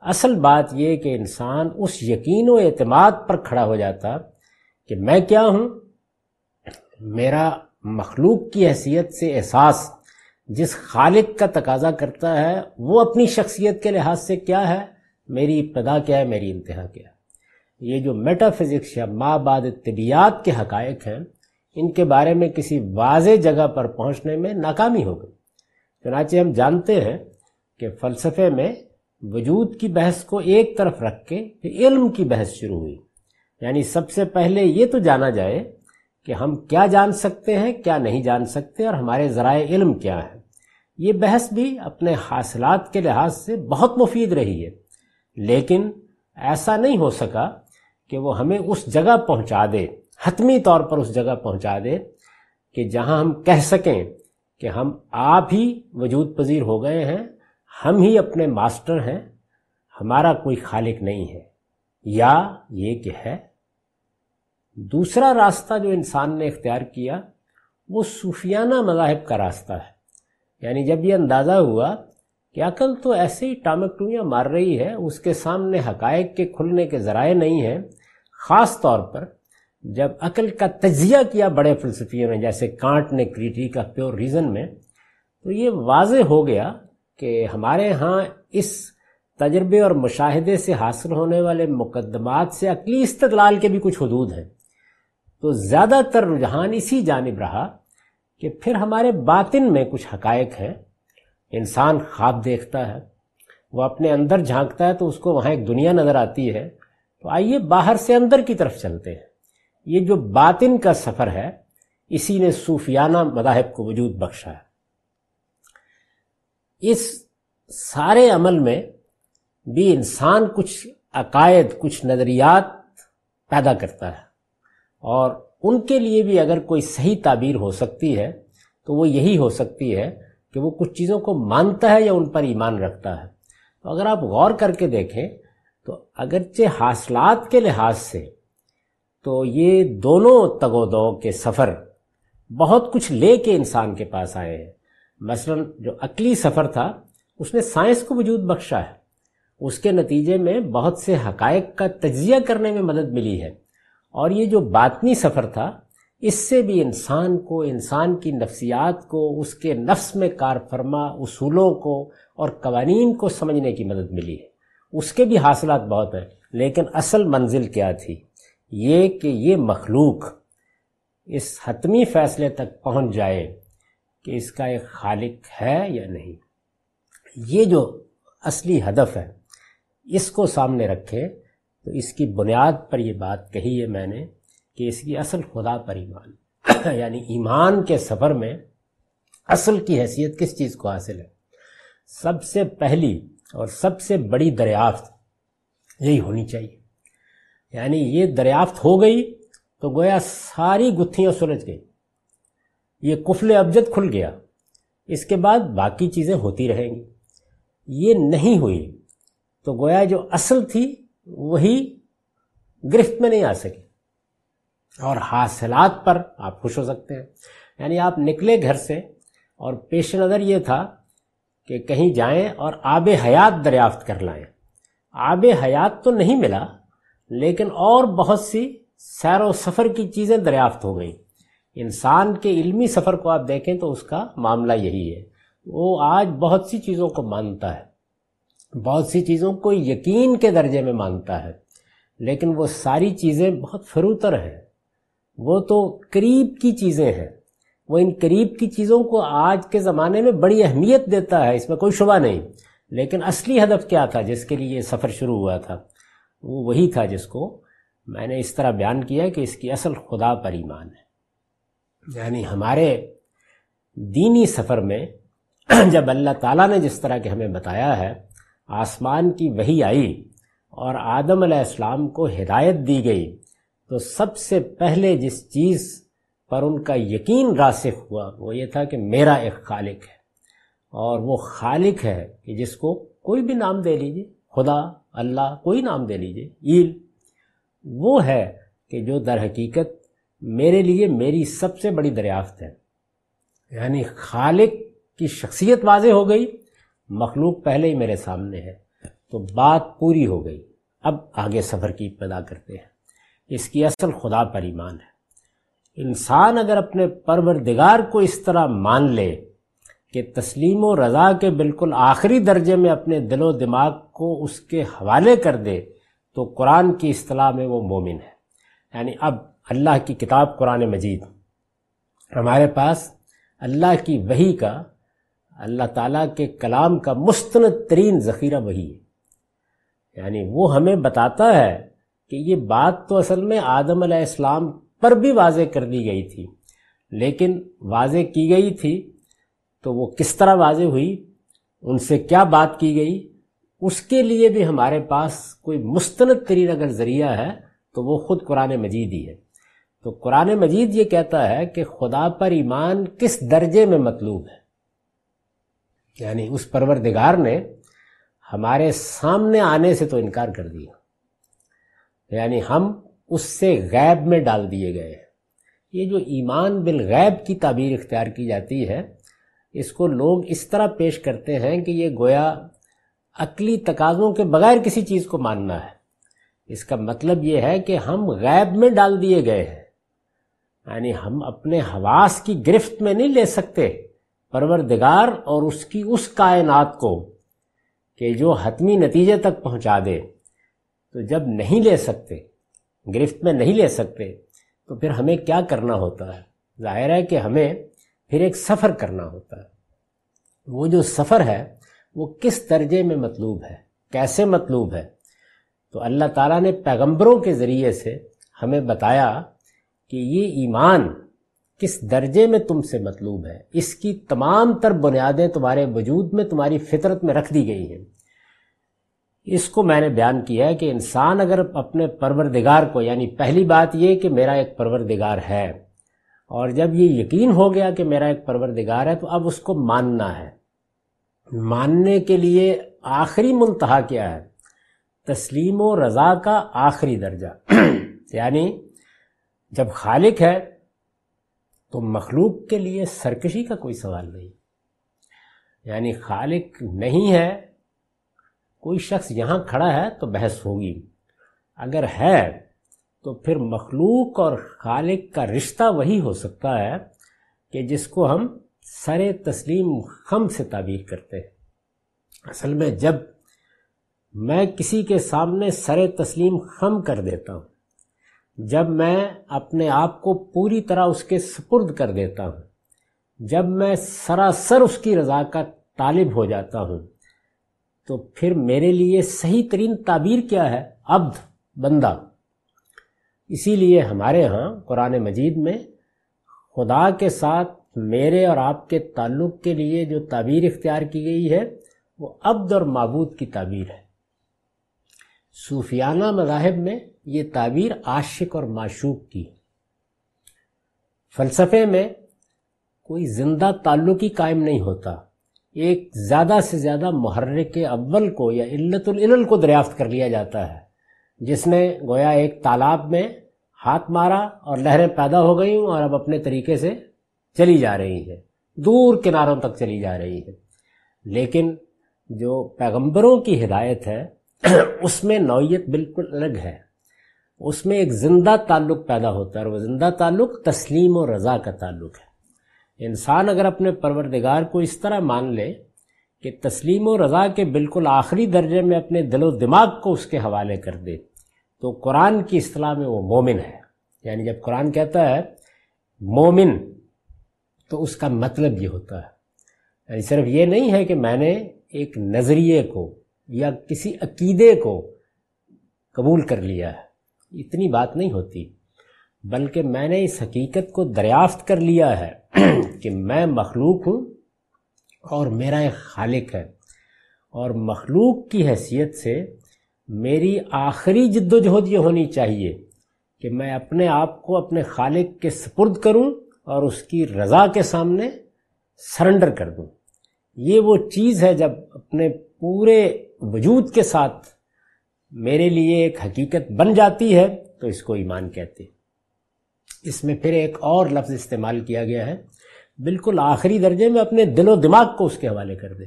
اصل بات یہ کہ انسان اس یقین و اعتماد پر کھڑا ہو جاتا کہ میں کیا ہوں؟ میرا مخلوق کی حیثیت سے احساس جس خالق کا تقاضا کرتا ہے، وہ اپنی شخصیت کے لحاظ سے کیا ہے؟ میری ابتدا کیا ہے؟ میری انتہا کیا ہے؟ یہ جو میٹا فزکس یا ماں بعد طبیعت کے حقائق ہیں، ان کے بارے میں کسی واضح جگہ پر پہنچنے میں ناکامی ہو گئی۔ چنانچہ ہم جانتے ہیں کہ فلسفے میں وجود کی بحث کو ایک طرف رکھ کے علم کی بحث شروع ہوئی۔ یعنی سب سے پہلے یہ تو جانا جائے کہ ہم کیا جان سکتے ہیں، کیا نہیں جان سکتے اور ہمارے ذرائع علم کیا ہیں۔ یہ بحث بھی اپنے حاصلات کے لحاظ سے بہت مفید رہی ہے۔ لیکن ایسا نہیں ہو سکا کہ وہ ہمیں اس جگہ پہنچا دے، حتمی طور پر اس جگہ پہنچا دے کہ جہاں ہم کہہ سکیں کہ ہم آپ ہی وجود پذیر ہو گئے ہیں، ہم ہی اپنے ماسٹر ہیں، ہمارا کوئی خالق نہیں ہے۔ یا یہ کہ ہے دوسرا راستہ جو انسان نے اختیار کیا وہ صوفیانہ مذاہب کا راستہ ہے۔ یعنی جب یہ اندازہ ہوا کہ عقل تو ایسے ہی ٹامکٹویاں مار رہی ہے، اس کے سامنے حقائق کے کھلنے کے ذرائع نہیں ہیں، خاص طور پر جب عقل کا تجزیہ کیا بڑے فلسفیوں نے، جیسے کانٹ نے کریٹی کا پیور ریزن میں، تو یہ واضح ہو گیا کہ ہمارے ہاں اس تجربے اور مشاہدے سے حاصل ہونے والے مقدمات سے عقلی استدلال کے بھی کچھ حدود ہیں۔ تو زیادہ تر رجحان اسی جانب رہا کہ پھر ہمارے باطن میں کچھ حقائق ہیں۔ انسان خواب دیکھتا ہے، وہ اپنے اندر جھانکتا ہے تو اس کو وہاں ایک دنیا نظر آتی ہے۔ تو آئیے باہر سے اندر کی طرف چلتے ہیں۔ یہ جو باطن کا سفر ہے، اسی نے صوفیانہ مذاہب کو وجود بخشا ہے۔ اس سارے عمل میں بھی انسان کچھ عقائد، کچھ نظریات پیدا کرتا ہے۔ اور ان کے لیے بھی اگر کوئی صحیح تعبیر ہو سکتی ہے، تو وہ یہی ہو سکتی ہے کہ وہ کچھ چیزوں کو مانتا ہے یا ان پر ایمان رکھتا ہے۔ تو اگر آپ غور کر کے دیکھیں، تو اگرچہ حاصلات کے لحاظ سے تو یہ دونوں تگ و دو کے سفر بہت کچھ لے کے انسان کے پاس آئے ہیں۔ مثلا جو عقلی سفر تھا، اس نے سائنس کو وجود بخشا ہے۔ اس کے نتیجے میں بہت سے حقائق کا تجزیہ کرنے میں مدد ملی ہے۔ اور یہ جو باطنی سفر تھا، اس سے بھی انسان کو، انسان کی نفسیات کو، اس کے نفس میں کار فرما اصولوں کو اور قوانین کو سمجھنے کی مدد ملی۔ ہے اس کے بھی حاصلات بہت ہیں، لیکن اصل منزل کیا تھی؟ یہ کہ یہ مخلوق اس حتمی فیصلے تک پہنچ جائے کہ اس کا ایک خالق ہے یا نہیں۔ یہ جو اصلی ہدف ہے، اس کو سامنے رکھے تو اس کی بنیاد پر یہ بات کہی ہے میں نے کہ اس کی اصل خدا پر ایمان یعنی ایمان کے سفر میں اصل کی حیثیت کس چیز کو حاصل ہے؟ سب سے پہلی اور سب سے بڑی دریافت یہی ہونی چاہیے۔ یعنی یہ دریافت ہو گئی تو گویا ساری گتھیاں سلجھ گئی یہ کفل ابجد کھل گیا۔ اس کے بعد باقی چیزیں ہوتی رہیں گی۔ یہ نہیں ہوئی تو گویا جو اصل تھی وہی گرفت میں نہیں آ سکی۔ اور حاصلات پر آپ خوش ہو سکتے ہیں۔ یعنی آپ نکلے گھر سے اور پیش نظر یہ تھا کہ کہیں جائیں اور آب حیات دریافت کر لائیں۔ آب حیات تو نہیں ملا، لیکن اور بہت سی سیر و سفر کی چیزیں دریافت ہو گئیں۔ انسان کے علمی سفر کو آپ دیکھیں تو اس کا معاملہ یہی ہے۔ وہ آج بہت سی چیزوں کو مانتا ہے۔ بہت سی چیزوں کو یقین کے درجے میں مانتا ہے، لیکن وہ ساری چیزیں بہت فروتر ہیں۔ وہ تو قریب کی چیزیں ہیں۔ وہ ان قریب کی چیزوں کو آج کے زمانے میں بڑی اہمیت دیتا ہے، اس میں کوئی شبہ نہیں۔ لیکن اصلی ہدف کیا تھا جس کے لیے یہ سفر شروع ہوا تھا؟ وہ وہی تھا جس کو میں نے اس طرح بیان کیا کہ اس کی اصل خدا پر ایمان ہے۔ یعنی ہمارے دینی سفر میں جب اللہ تعالیٰ نے جس طرح کہ ہمیں بتایا ہے آسمان کی وہی آئی اور آدم علیہ السلام کو ہدایت دی گئی، تو سب سے پہلے جس چیز پر ان کا یقین راسخ ہوا، وہ یہ تھا کہ میرا ایک خالق ہے۔ اور وہ خالق ہے کہ جس کو کوئی بھی نام دے لیجیے، خدا، اللہ، کوئی نام دے لیجیے، ایل۔ وہ ہے کہ جو در حقیقت میرے لیے میری سب سے بڑی دریافت ہے یعنی خالق کی شخصیت واضح ہو گئی مخلوق پہلے ہی میرے سامنے ہے، تو بات پوری ہو گئی۔ اب آگے سفر کی ابتدا کرتے ہیں۔ اس کی اصل خدا پر ایمان ہے۔ انسان اگر اپنے پروردگار کو اس طرح مان لے کہ تسلیم و رضا کے بالکل آخری درجے میں اپنے دل و دماغ کو اس کے حوالے کر دے، تو قرآن کی اصطلاح میں وہ مومن ہے۔ یعنی اب اللہ کی کتاب قرآن مجید۔ ہمارے پاس اللہ کی وہی کا اللہ تعالیٰ کے کلام کا مستند ترین ذخیرہ وہی ہے۔ یعنی وہ ہمیں بتاتا ہے کہ یہ بات تو اصل میں آدم علیہ السلام پر بھی واضح کر دی گئی تھی، لیکن واضح کی گئی تھی تو وہ کس طرح واضح ہوئی؟ ان سے کیا بات کی گئی؟ اس کے لیے بھی ہمارے پاس کوئی مستند ترین اگر ذریعہ ہے تو وہ خود قرآن مجید ہی ہے۔ تو قرآن مجید یہ کہتا ہے کہ خدا پر ایمان کس درجے میں مطلوب ہے؟ یعنی اس پروردگار نے ہمارے سامنے آنے سے تو انکار کر دیا۔ یعنی ہم اس سے غیب میں ڈال دیے گئے ہیں۔ یہ جو ایمان بالغیب کی تعبیر اختیار کی جاتی ہے، اس کو لوگ اس طرح پیش کرتے ہیں کہ یہ گویا عقلی تقاضوں کے بغیر کسی چیز کو ماننا ہے۔ اس کا مطلب یہ ہے کہ ہم غیب میں ڈال دیے گئے ہیں۔ یعنی ہم اپنے حواس کی گرفت میں نہیں لے سکتے۔ پروردگار اور اس کی اس کائنات کو کہ جو حتمی نتیجے تک پہنچا دے، تو جب نہیں لے سکتے، گرفت میں نہیں لے سکتے، تو پھر ہمیں کیا کرنا ہوتا ہے؟ ظاہر ہے کہ ہمیں پھر ایک سفر کرنا ہوتا ہے۔ وہ جو سفر ہے، وہ کس درجے میں مطلوب ہے؟ کیسے مطلوب ہے؟ تو اللہ تعالیٰ نے پیغمبروں کے ذریعے سے ہمیں بتایا کہ یہ ایمان کس درجے میں تم سے مطلوب ہے؟ اس کی تمام تر بنیادیں تمہارے وجود میں تمہاری فطرت میں رکھ دی گئی ہیں۔ اس کو میں نے بیان کیا ہے کہ انسان اگر اپنے پروردگار کو یعنی پہلی بات یہ کہ میرا ایک پروردگار ہے، اور جب یہ یقین ہو گیا کہ میرا ایک پروردگار ہے تو اب اس کو ماننا ہے۔ ماننے کے لیے آخری منتہا کیا ہے؟ تسلیم و رضا کا آخری درجہ۔ یعنی جب خالق ہے تو مخلوق کے لیے سرکشی کا کوئی سوال نہیں۔ یعنی خالق نہیں ہے، کوئی شخص یہاں کھڑا ہے تو بحث ہوگی۔ اگر ہے تو پھر مخلوق اور خالق کا رشتہ وہی ہو سکتا ہے کہ جس کو ہم سر تسلیم خم سے تعبیر کرتے ہیں۔ اصل میں جب میں کسی کے سامنے سر تسلیم خم کر دیتا ہوں جب میں اپنے آپ کو پوری طرح اس کے سپرد کر دیتا ہوں، جب میں سراسر اس کی رضا کا طالب ہو جاتا ہوں، تو پھر میرے لیے صحیح ترین تعبیر کیا ہے؟ عبد، بندہ۔ اسی لیے ہمارے ہاں قرآن مجید میں خدا کے ساتھ میرے اور آپ کے تعلق کے لیے جو تعبیر اختیار کی گئی ہے، وہ عبد اور معبود کی تعبیر ہے۔ صوفیانہ مذاہب میں یہ تعبیر عاشق اور معشوق کی۔ فلسفے میں کوئی زندہ تعلق ہی قائم نہیں ہوتا۔ ایک زیادہ سے زیادہ محرک اول کو یا علت العلل کو دریافت کر لیا جاتا ہے، جس نے گویا ایک تالاب میں ہاتھ مارا اور لہریں پیدا ہو گئی اور اب اپنے طریقے سے چلی جا رہی ہیں۔ دور کناروں تک چلی جا رہی ہے لیکن جو پیغمبروں کی ہدایت ہے اس میں نوعیت بالکل الگ ہے۔ اس میں ایک زندہ تعلق پیدا ہوتا ہے اور وہ زندہ تعلق تسلیم و رضا کا تعلق ہے۔ انسان اگر اپنے پروردگار کو اس طرح مان لے کہ تسلیم و رضا کے بالکل آخری درجے میں اپنے دل و دماغ کو اس کے حوالے کر دے، تو قرآن کی اصطلاح میں وہ مومن ہے۔ یعنی جب قرآن کہتا ہے مومن، تو اس کا مطلب یہ ہوتا ہے۔ یعنی صرف یہ نہیں ہے کہ میں نے ایک نظریے کو یا کسی عقیدے کو قبول کر لیا ہے، اتنی بات نہیں ہوتی۔ بلکہ میں نے اس حقیقت کو دریافت کر لیا ہے کہ میں مخلوق ہوں اور میرا ایک خالق ہے۔ اور مخلوق کی حیثیت سے میری آخری جد و جہد یہ ہونی چاہیے کہ میں اپنے آپ کو اپنے خالق کے سپرد کروں اور اس کی رضا کے سامنے سرنڈر کر دوں۔ یہ وہ چیز ہے جب اپنے پورے وجود کے ساتھ میرے لیے ایک حقیقت بن جاتی ہے، تو اس کو ایمان کہتے اس میں پھر ایک اور لفظ استعمال کیا گیا ہے۔ بالکل آخری درجے میں اپنے دل و دماغ کو اس کے حوالے کر دے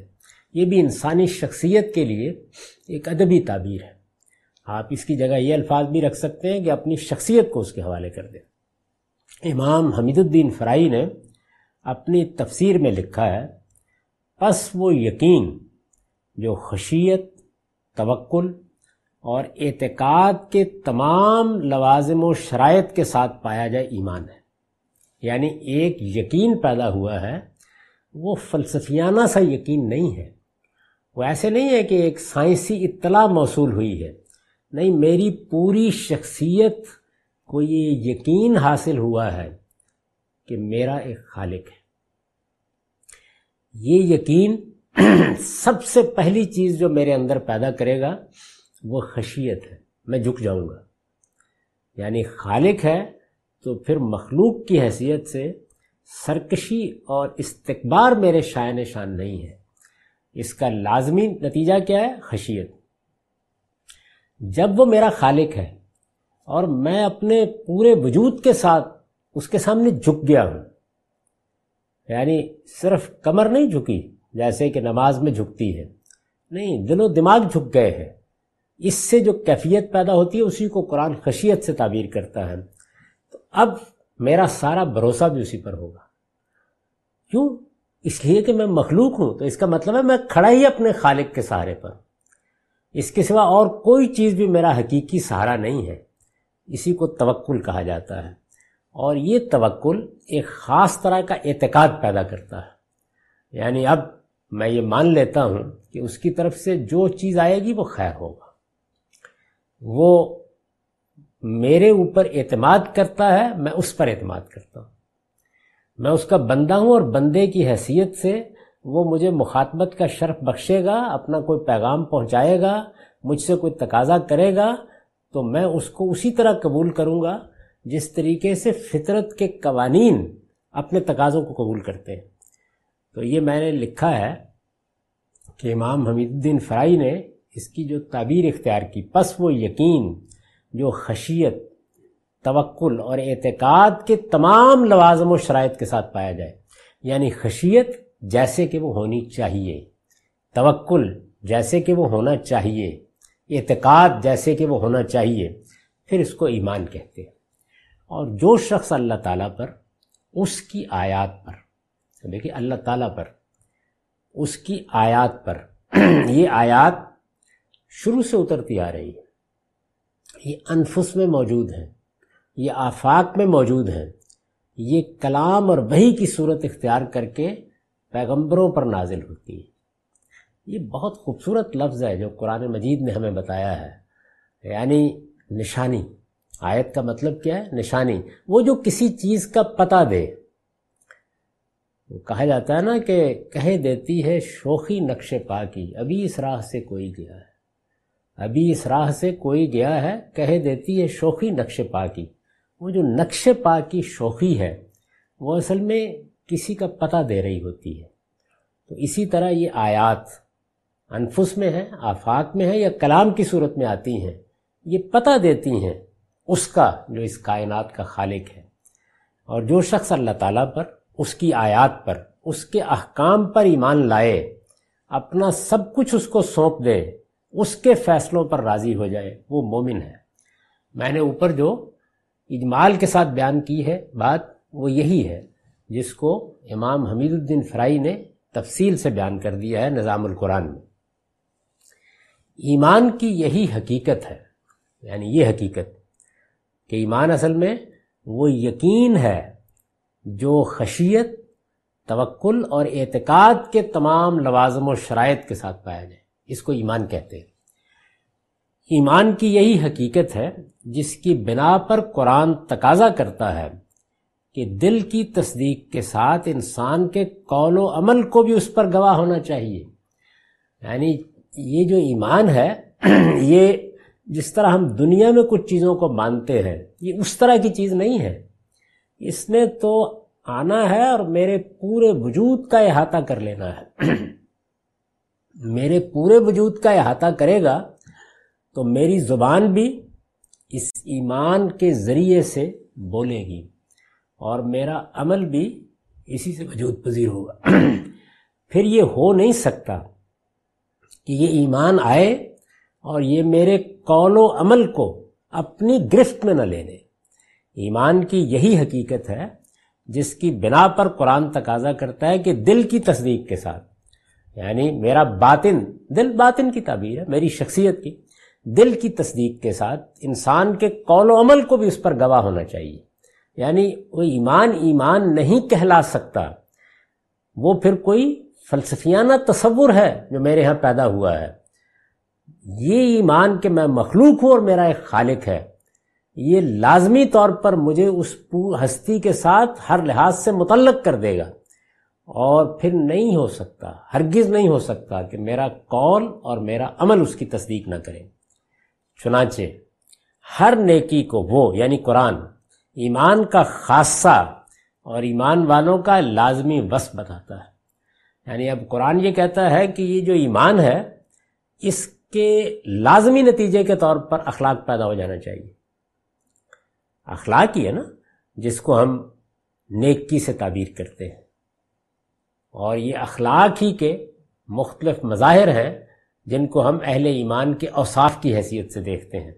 یہ بھی انسانی شخصیت کے لیے ایک ادبی تعبیر ہے۔ آپ اس کی جگہ یہ الفاظ بھی رکھ سکتے ہیں کہ اپنی شخصیت کو اس کے حوالے کر دیں۔ امام حمید الدین فرائی نے اپنی تفسیر میں لکھا ہے، پس وہ یقین جو خشیت، توکل اور اعتقاد کے تمام لوازم و شرائط کے ساتھ پایا جائے ایمان ہے۔ یعنی ایک یقین پیدا ہوا ہے، وہ فلسفیانہ سا یقین نہیں ہے۔ وہ ایسے نہیں ہے کہ ایک سائنسی اطلاع موصول ہوئی ہے۔ نہیں، میری پوری شخصیت کو یہ یقین حاصل ہوا ہے کہ میرا ایک خالق ہے۔ یہ یقین سب سے پہلی چیز جو میرے اندر پیدا کرے گا وہ خشیت ہے، میں جھک جاؤں گا۔ یعنی خالق ہے تو پھر مخلوق کی حیثیت سے سرکشی اور استقبار میرے شائن شان نہیں ہے۔ اس کا لازمی نتیجہ کیا ہے؟ خشیت۔ جب وہ میرا خالق ہے اور میں اپنے پورے وجود کے ساتھ اس کے سامنے جھک گیا ہوں یعنی صرف کمر نہیں جھکی جیسے کہ نماز میں جھکتی ہے۔ نہیں دل و دماغ جھک گئے ہیں۔ اس سے جو کیفیت پیدا ہوتی ہے، اسی کو قرآن خشیت سے تعبیر کرتا ہے۔ تو اب میرا سارا بھروسہ بھی اسی پر ہوگا۔ کیوں؟ اس لیے کہ میں مخلوق ہوں، تو اس کا مطلب ہے میں کھڑا ہی اپنے خالق کے سہارے پر۔ اس کے سوا اور کوئی چیز بھی میرا حقیقی سہارا نہیں ہے۔ اسی کو توکل کہا جاتا ہے۔ اور یہ توکل ایک خاص طرح کا اعتقاد پیدا کرتا ہے۔ یعنی اب میں یہ مان لیتا ہوں کہ اس کی طرف سے جو چیز آئے گی وہ خیر ہوگا۔ وہ میرے اوپر اعتماد کرتا ہے، میں اس پر اعتماد کرتا ہوں۔ میں اس کا بندہ ہوں اور بندے کی حیثیت سے وہ مجھے مخاطبت کا شرف بخشے گا، اپنا کوئی پیغام پہنچائے گا، مجھ سے کوئی تقاضا کرے گا، تو میں اس کو اسی طرح قبول کروں گا جس طریقے سے فطرت کے قوانین اپنے تقاضوں کو قبول کرتے ہیں۔ تو یہ میں نے لکھا ہے کہ امام حمید الدین فرائی نے اس کی جو تعبیر اختیار کی، پس وہ یقین، جو خشیت، توکل اور اعتقاد کے تمام لوازم و شرائط کے ساتھ پایا جائے۔ یعنی خشیت جیسے کہ وہ ہونی چاہیے، توکل جیسے کہ وہ ہونا چاہیے، اعتقاد جیسے کہ وہ ہونا چاہیے، پھر اس کو ایمان کہتے ہیں۔ اور جو شخص اللہ تعالیٰ پر، اس کی آیات پر دیکھیے اللہ تعالیٰ پر، اس کی آیات پر، یہ آیات شروع سے اترتی آ رہی ہے یہ انفس میں موجود ہیں، یہ آفاق میں موجود ہیں، یہ کلام اور وہی کی صورت اختیار کر کے پیغمبروں پر نازل ہوتی ہے یہ بہت خوبصورت لفظ ہے جو قرآن مجید نے ہمیں بتایا ہے۔ یعنی نشانی۔ آیت کا مطلب کیا ہے؟ نشانی۔ وہ جو کسی چیز کا پتہ دے کہا جاتا ہے نا کہ کہہ دیتی ہے شوخی نقش پا کی ابھی اس راہ سے کوئی گیا ہے۔ ابھی اس راہ سے کوئی گیا ہے، کہہ دیتی ہے شوخی نقش پا کی وہ جو نقش پا کی شوخی ہے، وہ اصل میں کسی کا پتہ دے رہی ہوتی ہے۔ تو اسی طرح یہ آیات انفس میں ہے آفاق میں ہے یا کلام کی صورت میں آتی ہیں، یہ پتہ دیتی ہیں اس کا جو اس کائنات کا خالق ہے۔ اور جو شخص اللہ تعالیٰ پر اس کی آیات پر، اس کے احکام پر ایمان لائے، اپنا سب کچھ اس کو سونپ دے، اس کے فیصلوں پر راضی ہو جائے، وہ مومن ہے۔ میں نے اوپر جو اجمال کے ساتھ بیان کی ہے، بات وہ یہی ہے، جس کو امام حمید الدین فرائی نے تفصیل سے بیان کر دیا ہے نظام القرآن میں۔ ایمان کی یہی حقیقت ہے یعنی یہ حقیقت کہ ایمان اصل میں وہ یقین ہے جو خشیت، توکل اور اعتقاد کے تمام لوازم و شرائط کے ساتھ پایا جائے، اس کو ایمان کہتے ہیں۔ ایمان کی یہی حقیقت ہے جس کی بنا پر قرآن تقاضا کرتا ہے کہ دل کی تصدیق کے ساتھ انسان کے قول و عمل کو بھی اس پر گواہ ہونا چاہیے۔ یعنی یہ جو ایمان ہے، یہ جس طرح ہم دنیا میں کچھ چیزوں کو مانتے ہیں، یہ اس طرح کی چیز نہیں ہے۔ اس نے تو آنا ہے اور میرے پورے وجود کا احاطہ کر لینا ہے۔ میرے پورے وجود کا احاطہ کرے گا تو میری زبان بھی اس ایمان کے ذریعے سے بولے گی اور میرا عمل بھی اسی سے وجود پذیر ہوگا۔ پھر یہ ہو نہیں سکتا کہ یہ ایمان آئے اور یہ میرے قول و عمل کو اپنی گرفت میں نہ لینے۔ ایمان کی یہی حقیقت ہے جس کی بنا پر قرآن تقاضا کرتا ہے کہ دل کی تصدیق کے ساتھ یعنی میرا باطن، دل باطن کی تعبیر ہے، میری شخصیت کی، دل کی تصدیق کے ساتھ انسان کے قول و عمل کو بھی اس پر گواہ ہونا چاہیے۔ یعنی وہ ایمان ایمان نہیں کہلا سکتا۔ وہ پھر کوئی فلسفیانہ تصور ہے جو میرے ہاں پیدا ہوا ہے۔ یہ ایمان کہ میں مخلوق ہوں اور میرا ایک خالق ہے۔ یہ لازمی طور پر مجھے اس ہستی کے ساتھ ہر لحاظ سے متعلق کر دے گا۔ اور پھر نہیں ہو سکتا، ہرگز نہیں ہو سکتا کہ میرا قول اور میرا عمل اس کی تصدیق نہ کرے۔ چنانچہ، ہر نیکی کو وہ یعنی قرآن، ایمان کا خاصہ اور ایمان والوں کا لازمی وصف بتاتا ہے۔ یعنی اب قرآن یہ کہتا ہے کہ یہ جو ایمان ہے، اس کے لازمی نتیجے کے طور پر اخلاق پیدا ہو جانا چاہیے۔ اخلاق ہی ہے نا، جس کو ہم نیکی سے تعبیر کرتے ہیں۔ اور یہ اخلاق ہی کے مختلف مظاہر ہیں، جن کو ہم اہل ایمان کے اوصاف کی حیثیت سے دیکھتے ہیں۔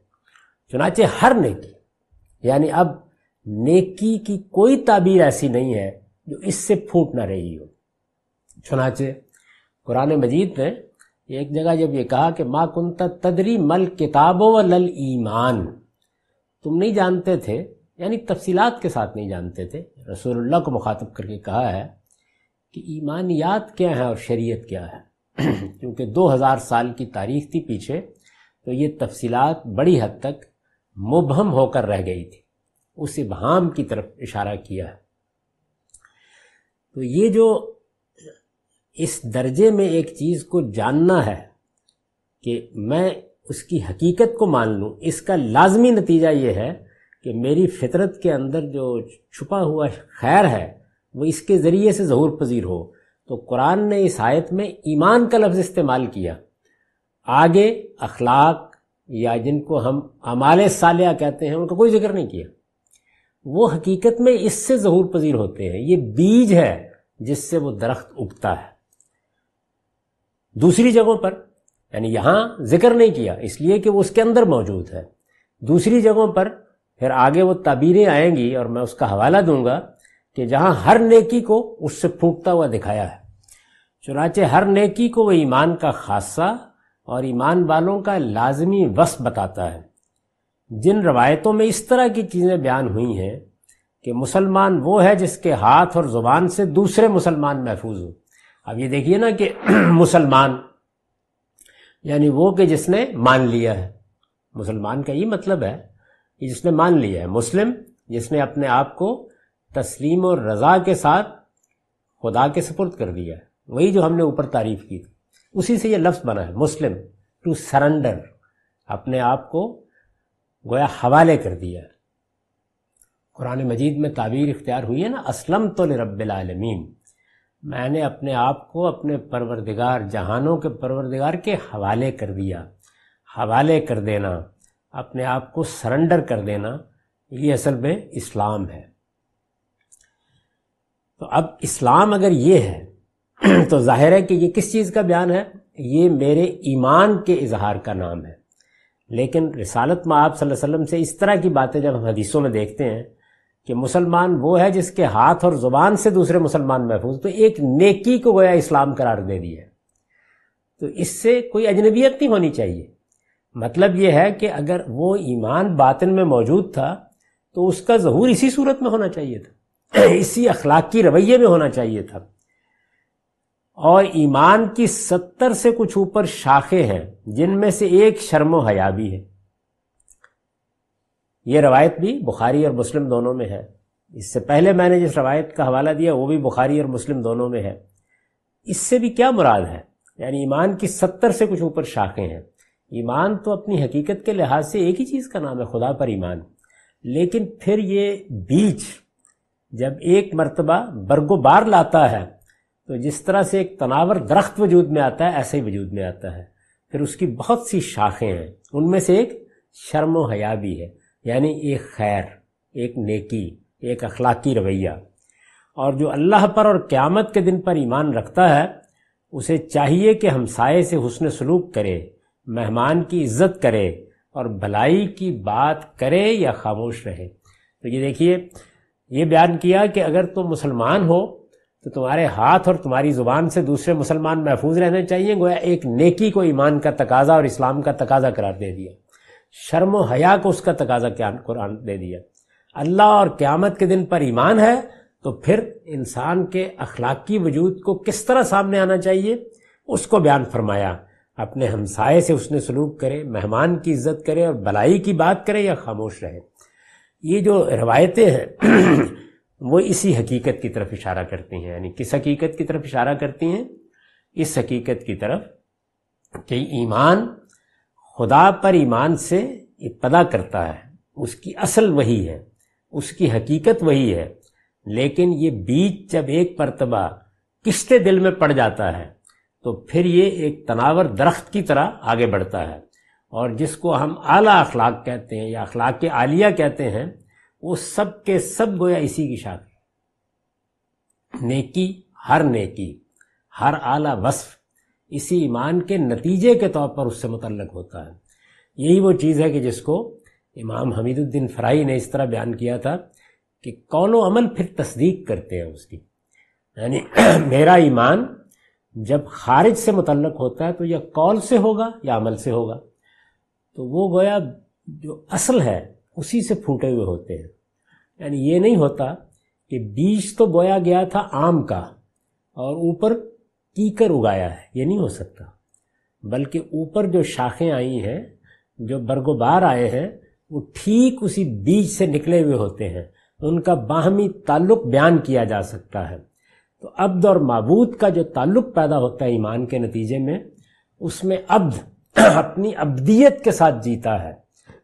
چنانچہ ہر نیکی یعنی اب نیکی کی کوئی تعبیر ایسی نہیں ہے جو اس سے پھوٹ نہ رہی ہو۔ چنانچہ قرآن مجید نے ایک جگہ جب یہ کہا کہ ما کنتا تدری مل کتابوں و لل ایمان تم نہیں جانتے تھے یعنی تفصیلات کے ساتھ نہیں جانتے تھے۔ رسول اللہ کو مخاطب کر کے کہا ہے کہ ایمانیات کیا ہیں اور شریعت کیا ہے؟ کیونکہ دو ہزار سال کی تاریخ تھی پیچھے، تو یہ تفصیلات بڑی حد تک مبہم ہو کر رہ گئی تھی۔ اس ابہام کی طرف اشارہ کیا ہے۔ تو یہ جو اس درجے میں ایک چیز کو جاننا ہے کہ میں اس کی حقیقت کو مان لوں۔ اس کا لازمی نتیجہ یہ ہے کہ میری فطرت کے اندر جو چھپا ہوا خیر ہے، وہ اس کے ذریعے سے ظہور پذیر ہو۔ تو قرآن نے اس آیت میں ایمان کا لفظ استعمال کیا۔ آگے اخلاق یا جن کو ہم امال صالحہ کہتے ہیں، ان کا کوئی ذکر نہیں کیا۔ وہ حقیقت میں اس سے ظہور پذیر ہوتے ہیں۔ یہ بیج ہے جس سے وہ درخت اگتا ہے۔ دوسری جگہوں پر یعنی یہاں ذکر نہیں کیا، اس لیے کہ وہ اس کے اندر موجود ہے۔ دوسری جگہوں پر پھر آگے وہ تعبیریں آئیں گی اور میں اس کا حوالہ دوں گا کہ جہاں ہر نیکی کو اس سے پھوٹتا ہوا دکھایا ہے۔ چنانچہ ہر نیکی کو وہ ایمان کا خاصہ اور ایمان والوں کا لازمی وصف بتاتا ہے۔ جن روایتوں میں اس طرح کی چیزیں بیان ہوئی ہیں کہ مسلمان وہ ہے جس کے ہاتھ اور زبان سے دوسرے مسلمان محفوظ ہوں۔ اب یہ دیکھیے نا کہ مسلمان یعنی وہ کہ جس نے مان لیا ہے۔ مسلمان کا یہ مطلب ہے کہ جس نے مان لیا ہے۔ مسلم جس نے اپنے آپ کو تسلیم اور رضا کے ساتھ خدا کے سپرد کر دیا ہے۔ وہی جو ہم نے اوپر تعریف کی تھی۔ اسی سے یہ لفظ بنا ہے۔ مسلم ٹو سرنڈر اپنے آپ کو گویا حوالے کر دیا ہے۔ قرآن مجید میں تعبیر اختیار ہوئی ہے نا اسلم تو رب العالمین۔ میں نے اپنے آپ کو اپنے پروردگار جہانوں کے پروردگار کے حوالے کر دیا۔ حوالے کر دینا، اپنے آپ کو سرنڈر کر دینا، یہ اصل میں اسلام ہے۔ تو اب اسلام اگر یہ ہے، تو ظاہر ہے کہ یہ کس چیز کا بیان ہے؟ یہ میرے ایمان کے اظہار کا نام ہے۔ لیکن رسالت میں آپ صلی اللہ علیہ وسلم سے اس طرح کی باتیں جب ہم حدیثوں میں دیکھتے ہیں کہ مسلمان وہ ہے جس کے ہاتھ اور زبان سے دوسرے مسلمان محفوظ تو ایک نیکی کو گویا اسلام قرار دے دیا تو اس سے کوئی اجنبیت نہیں ہونی چاہیے۔ مطلب یہ ہے کہ اگر وہ ایمان باطن میں موجود تھا، تو اس کا ظہور اسی صورت میں ہونا چاہیے تھا۔ اسی اخلاقی رویے میں ہونا چاہیے تھا۔ اور ایمان کی ستر سے کچھ اوپر شاخیں ہیں، جن میں سے ایک شرم و حیا بھی ہے۔ یہ روایت بھی بخاری اور مسلم دونوں میں ہے۔ اس سے پہلے میں نے جس روایت کا حوالہ دیا، وہ بھی بخاری اور مسلم دونوں میں ہے۔ اس سے بھی کیا مراد ہے؟ یعنی ایمان کی ستر سے کچھ اوپر شاخیں ہیں۔ ایمان تو اپنی حقیقت کے لحاظ سے ایک ہی چیز کا نام ہے، خدا پر ایمان۔ لیکن پھر یہ بیچ جب ایک مرتبہ برگ و بار لاتا ہے، تو جس طرح سے ایک تناور درخت وجود میں آتا ہے، ایسے ہی وجود میں آتا ہے۔ پھر اس کی بہت سی شاخیں ہیں۔ ان میں سے ایک شرم و حیا بھی ہے۔ یعنی ایک خیر، ایک نیکی، ایک اخلاقی رویہ۔ اور جو اللہ پر اور قیامت کے دن پر ایمان رکھتا ہے، اسے چاہیے کہ ہم سائے سے حسن سلوک کرے، مہمان کی عزت کرے اور بھلائی کی بات کرے یا خاموش رہے۔ تو یہ دیکھیے، یہ بیان کیا کہ اگر تم مسلمان ہو، تو تمہارے ہاتھ اور تمہاری زبان سے دوسرے مسلمان محفوظ رہنے چاہیے، گویا ایک نیکی کو ایمان کا تقاضا اور اسلام کا تقاضا قرار دے دیا۔ شرم و حیا کو اس کا تقاضا قرآن دے دیا۔ اللہ اور قیامت کے دن پر ایمان ہے، تو پھر انسان کے اخلاقی وجود کو کس طرح سامنے آنا چاہیے؟ اس کو بیان فرمایا۔ اپنے ہمسائے سے اس نے سلوک کرے، مہمان کی عزت کرے اور بلائی کی بات کرے یا خاموش رہے۔ یہ جو روایتیں ہیں، وہ اسی حقیقت کی طرف اشارہ کرتی ہیں۔ یعنی کس حقیقت کی طرف اشارہ کرتی ہیں؟ اس حقیقت کی طرف کہ ایمان خدا پر ایمان سے ابتدا کرتا ہے۔ اس کی اصل وہی ہے، اس کی حقیقت وہی ہے۔ لیکن یہ بیج جب ایک مرتبہ کشتے دل میں پڑ جاتا ہے، تو پھر یہ ایک تناور درخت کی طرح آگے بڑھتا ہے۔ اور جس کو ہم اعلیٰ اخلاق کہتے ہیں یا اخلاق کے عالیہ کہتے ہیں، وہ سب کے سب گویا اسی کی شاخ نیکی ہر نیکی، ہر اعلیٰ وصف اسی ایمان کے نتیجے کے طور پر اس سے متعلق ہوتا ہے۔ یہی وہ چیز ہے کہ جس کو امام حمید الدین فرائی نے اس طرح بیان کیا تھا کہ قول و عمل پھر تصدیق کرتے ہیں اس کی۔ یعنی میرا ایمان جب خارج سے متعلق ہوتا ہے تو یا قول سے ہوگا یا عمل سے ہوگا۔ تو وہ گویا جو اصل ہے اسی سے پھوٹے ہوئے ہوتے ہیں۔ یعنی یہ نہیں ہوتا کہ بیج تو بویا گیا تھا آم کا اور اوپر کیکر اگایا ہے، یہ نہیں ہو سکتا۔ بلکہ اوپر جو شاخیں آئی ہیں، جو برگوبار آئے ہیں، وہ ٹھیک اسی بیج سے نکلے ہوئے ہوتے ہیں۔ ان کا باہمی تعلق بیان کیا جا سکتا ہے۔ تو عبد اور معبود کا جو تعلق پیدا ہوتا ہے ایمان کے نتیجے میں، اس میں عبد اپنی ابدیت کے ساتھ جیتا ہے۔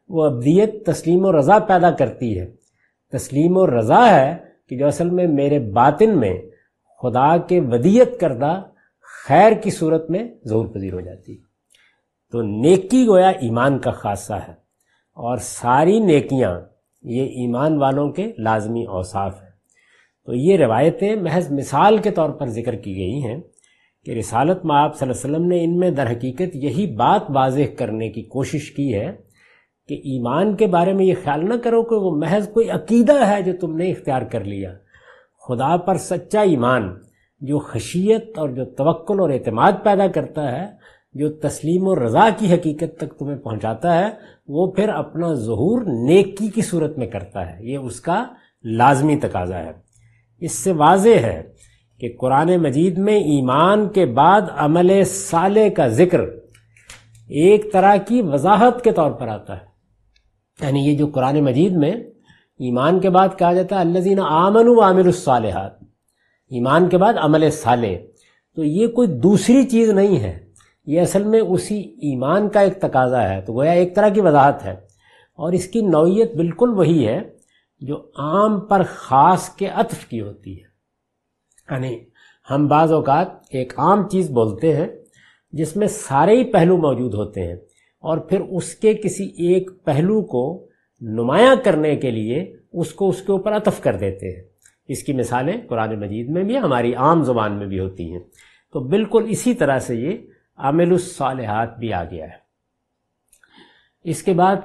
وہ ابدیت تسلیم و رضا پیدا کرتی ہے۔ تسلیم و رضا ہے کہ جو اصل میں میرے باطن میں خدا کے ودیت کردہ خیر کی صورت میں ظہور پذیر ہو جاتی تو نیکی گویا ایمان کا خاصہ ہے اور ساری نیکیاں یہ ایمان والوں کے لازمی اوصاف ہیں۔ تو یہ روایتیں محض مثال کے طور پر ذکر کی گئی ہیں کہ رسالت میں آپ صلی اللہ علیہ وسلم نے ان میں در حقیقت یہی بات واضح کرنے کی کوشش کی ہے کہ ایمان کے بارے میں یہ خیال نہ کرو کہ وہ محض کوئی عقیدہ ہے جو تم نے اختیار کر لیا۔ خدا پر سچا ایمان جو خشیت اور جو توکل اور اعتماد پیدا کرتا ہے، جو تسلیم و رضا کی حقیقت تک تمہیں پہنچاتا ہے، وہ پھر اپنا ظہور نیکی کی صورت میں کرتا ہے۔ یہ اس کا لازمی تقاضا ہے۔ اس سے واضح ہے کہ قرآن مجید میں ایمان کے بعد عمل صالح کا ذکر ایک طرح کی وضاحت کے طور پر آتا ہے۔ یعنی یہ جو قرآن مجید میں ایمان کے بعد کہا جاتا ہے اللہ آمن و عامر الصالحات ایمان کے بعد عمل صالح۔ تو یہ کوئی دوسری چیز نہیں ہے۔ یہ اصل میں اسی ایمان کا ایک تقاضا ہے۔ تو گویا ایک طرح کی وضاحت ہے۔ اور اس کی نوعیت بالکل وہی ہے جو عام پر خاص کے عطف کی ہوتی ہے۔ یعنی ہم بعض اوقات ایک عام چیز بولتے ہیں جس میں سارے ہی پہلو موجود ہوتے ہیں اور پھر اس کے کسی ایک پہلو کو نمایاں کرنے کے لیے اس کو اس کے اوپر عطف کر دیتے ہیں۔ اس کی مثالیں قرآن مجید میں بھی، ہماری عام زبان میں بھی ہوتی ہیں۔ تو بالکل اسی طرح سے یہ عامل الصالحات بھی آ گیا ہے۔ اس کے بعد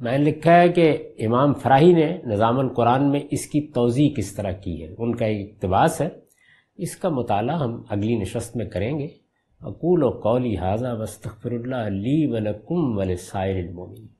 میں نے لکھا ہے کہ امام فراہی نے نظام القرآن میں اس کی توضیع کس طرح کی ہے۔ ان کا ایک اقتباس ہے۔ اس کا مطالعہ ہم اگلی نشست میں کریں گے۔ اقول و قولی حاضہ وسطر اللہ علی ولکم ولسائر المومن